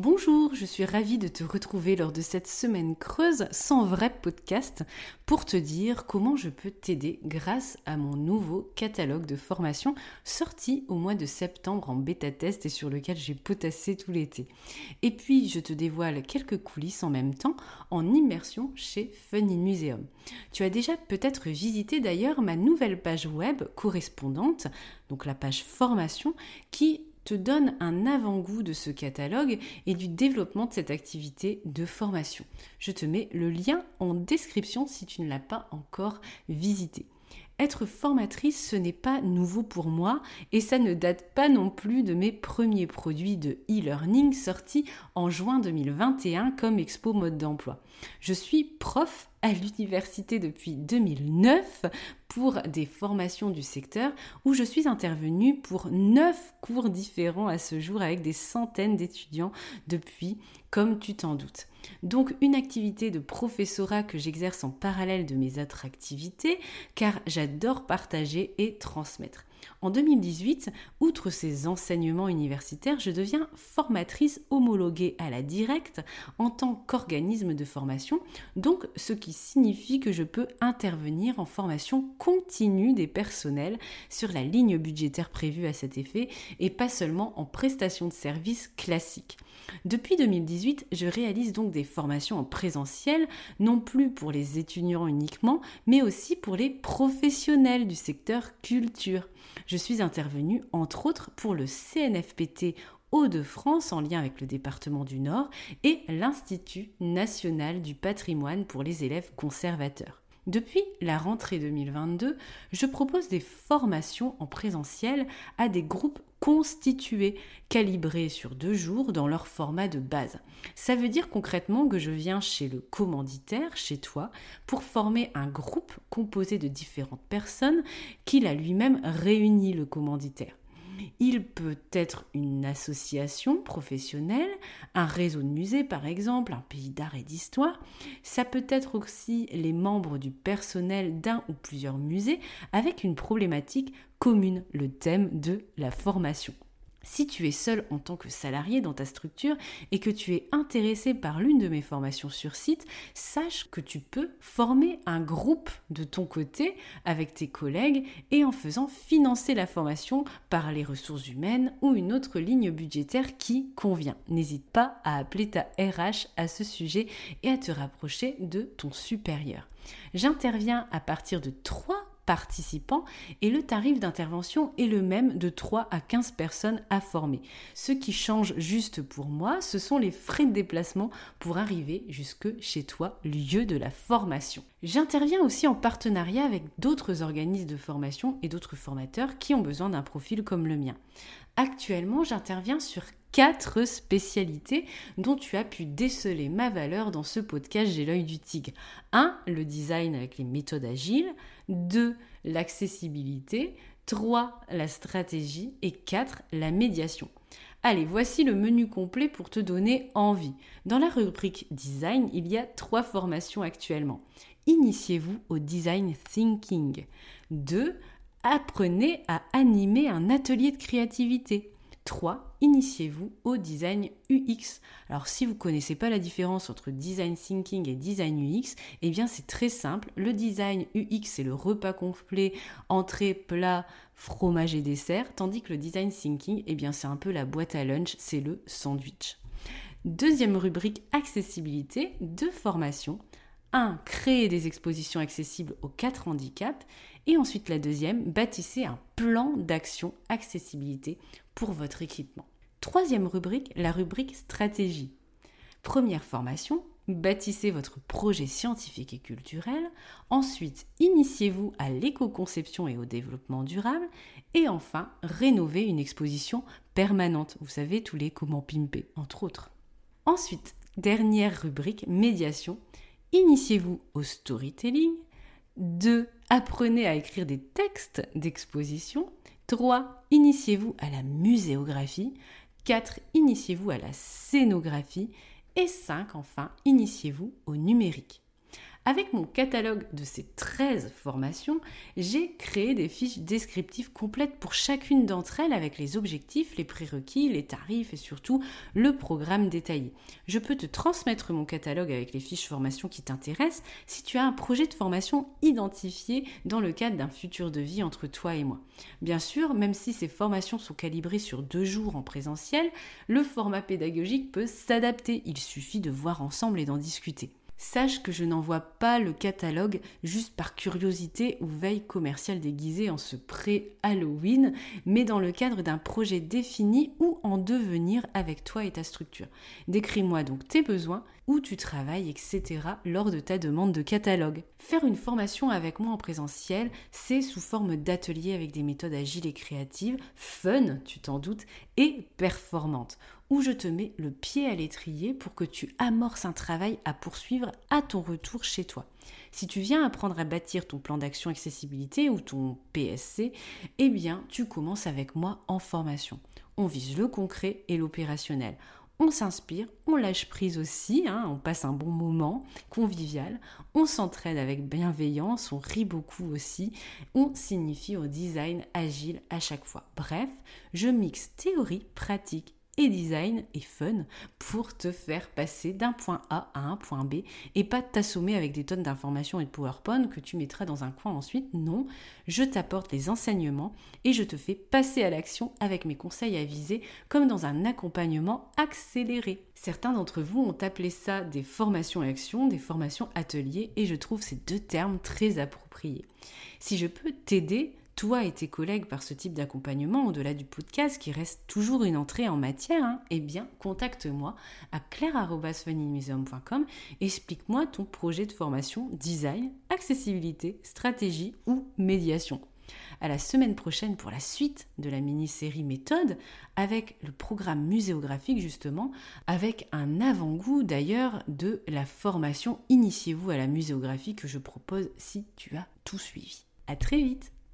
Bonjour, je suis ravie de te retrouver lors de cette semaine creuse sans vrai podcast pour te dire comment je peux t'aider grâce à mon nouveau catalogue de formation sorti au mois de septembre en bêta test et sur lequel j'ai potassé tout l'été. Et puis je te dévoile quelques coulisses en même temps en immersion chez Funny Museum. Tu as déjà peut-être visité d'ailleurs ma nouvelle page web correspondante, donc la page formation qui donne un avant-goût de ce catalogue et du développement de cette activité de formation. Je te mets le lien en description si tu ne l'as pas encore visité. Être formatrice, ce n'est pas nouveau pour moi et ça ne date pas non plus de mes premiers produits de e-learning sortis en juin 2021 comme Expo Mode d'emploi. Je suis prof à l'université depuis 2009 des formations du secteur où je suis intervenue pour neuf cours différents à ce jour avec des centaines d'étudiants depuis, comme tu t'en doutes. Donc une activité de professorat que j'exerce en parallèle de mes autres activités car j'adore partager et transmettre. En 2018, outre ces enseignements universitaires, je deviens formatrice homologuée à la directe en tant qu'organisme de formation, donc ce qui signifie que je peux intervenir en formation continue des personnels sur la ligne budgétaire prévue à cet effet et pas seulement en prestation de services classiques. Depuis 2018, je réalise donc des formations en présentiel, non plus pour les étudiants uniquement, mais aussi pour les professionnels du secteur culture. Je suis intervenue entre autres pour le CNFPT Hauts-de-France en lien avec le département du Nord et l'Institut national du patrimoine pour les élèves conservateurs. Depuis la rentrée 2022, je propose des formations en présentiel à des groupes constitués, calibrés sur deux jours dans leur format de base. Ça veut dire concrètement que je viens chez le commanditaire, chez toi, pour former un groupe composé de différentes personnes qu'il a lui-même réuni le commanditaire. Il peut être une association professionnelle, un réseau de musées par exemple, un pays d'art et d'histoire. Ça peut être aussi les membres du personnel d'un ou plusieurs musées avec une problématique commune, le thème de la formation. Si tu es seul en tant que salarié dans ta structure et que tu es intéressé par l'une de mes formations sur site, sache que tu peux former un groupe de ton côté avec tes collègues et en faisant financer la formation par les ressources humaines ou une autre ligne budgétaire qui convient. N'hésite pas à appeler ta RH à ce sujet et à te rapprocher de ton supérieur. J'interviens à partir de 3 participants et le tarif d'intervention est le même de 3 à 15 personnes à former. Ce qui change juste pour moi, ce sont les frais de déplacement pour arriver jusque chez toi, lieu de la formation. J'interviens aussi en partenariat avec d'autres organismes de formation et d'autres formateurs qui ont besoin d'un profil comme le mien. Actuellement, j'interviens sur quatre spécialités dont tu as pu déceler ma valeur dans ce podcast J'ai l'œil du tigre. 1. Le design avec les méthodes agiles. 2. L'accessibilité. 3. La stratégie. Et 4. La médiation. Allez, voici le menu complet pour te donner envie. Dans la rubrique design, il y a trois formations actuellement. Initiez-vous au design thinking. 2. Apprenez à animer un atelier de créativité. 3. Initiez-vous au design UX. Alors si vous ne connaissez pas la différence entre design thinking et design UX, eh bien c'est très simple. Le design UX c'est le repas complet, entrée, plat, fromage et dessert, tandis que le design thinking, eh bien c'est un peu la boîte à lunch, c'est le sandwich. Deuxième rubrique accessibilité, deux formations. 1. Créer des expositions accessibles aux quatre handicaps. Et ensuite la deuxième, bâtissez un plan d'action accessibilité votre équipement. Troisième rubrique, la rubrique stratégie. Première formation, bâtissez votre projet scientifique et culturel. Ensuite, initiez-vous à l'éco-conception et au développement durable. Et enfin, rénovez une exposition permanente. Vous savez, tous les comment pimper, entre autres. Ensuite, dernière rubrique, médiation. Initiez-vous au storytelling. 2. Apprenez à écrire des textes d'exposition. 3. Initiez-vous à la muséographie. 4. Initiez-vous à la scénographie. Et 5. Enfin, initiez-vous au numérique. Avec mon catalogue de ces 13 formations, j'ai créé des fiches descriptives complètes pour chacune d'entre elles avec les objectifs, les prérequis, les tarifs et surtout le programme détaillé. Je peux te transmettre mon catalogue avec les fiches formation qui t'intéressent si tu as un projet de formation identifié dans le cadre d'un futur de vie entre toi et moi. Bien sûr, même si ces formations sont calibrées sur deux jours en présentiel, le format pédagogique peut s'adapter. Il suffit de voir ensemble et d'en discuter. Sache que je n'envoie pas le catalogue juste par curiosité ou veille commerciale déguisée en ce pré-Halloween, mais dans le cadre d'un projet défini ou en devenir avec toi et ta structure. Décris-moi donc tes besoins, où tu travailles, etc. lors de ta demande de catalogue. Faire une formation avec moi en présentiel, c'est sous forme d'atelier avec des méthodes agiles et créatives, fun, tu t'en doutes, et performantes où je te mets le pied à l'étrier pour que tu amorces un travail à poursuivre à ton retour chez toi. Si tu viens apprendre à bâtir ton plan d'action accessibilité ou ton PSC, eh bien, tu commences avec moi en formation. On vise le concret et l'opérationnel. On s'inspire, on lâche prise aussi, hein, on passe un bon moment convivial, on s'entraide avec bienveillance, on rit beaucoup aussi, on signifie au design agile à chaque fois. Bref, je mixe théorie, pratique et design et fun pour te faire passer d'un point A à un point B et pas t'assommer avec des tonnes d'informations et de PowerPoint que tu mettras dans un coin ensuite. Non, je t'apporte les enseignements et je te fais passer à l'action avec mes conseils avisés comme dans un accompagnement accéléré. Certains d'entre vous ont appelé ça des formations actions, des formations ateliers et je trouve ces deux termes très appropriés. Si je peux t'aider toi et tes collègues par ce type d'accompagnement, au-delà du podcast qui reste toujours une entrée en matière, hein, eh bien, contacte-moi à claire.funnymuseum.com explique-moi ton projet de formation design, accessibilité, stratégie ou médiation. À la semaine prochaine pour la suite de la mini-série méthode avec le programme muséographique justement, avec un avant-goût d'ailleurs de la formation Initiez-vous à la muséographie que je propose si tu as tout suivi. À très vite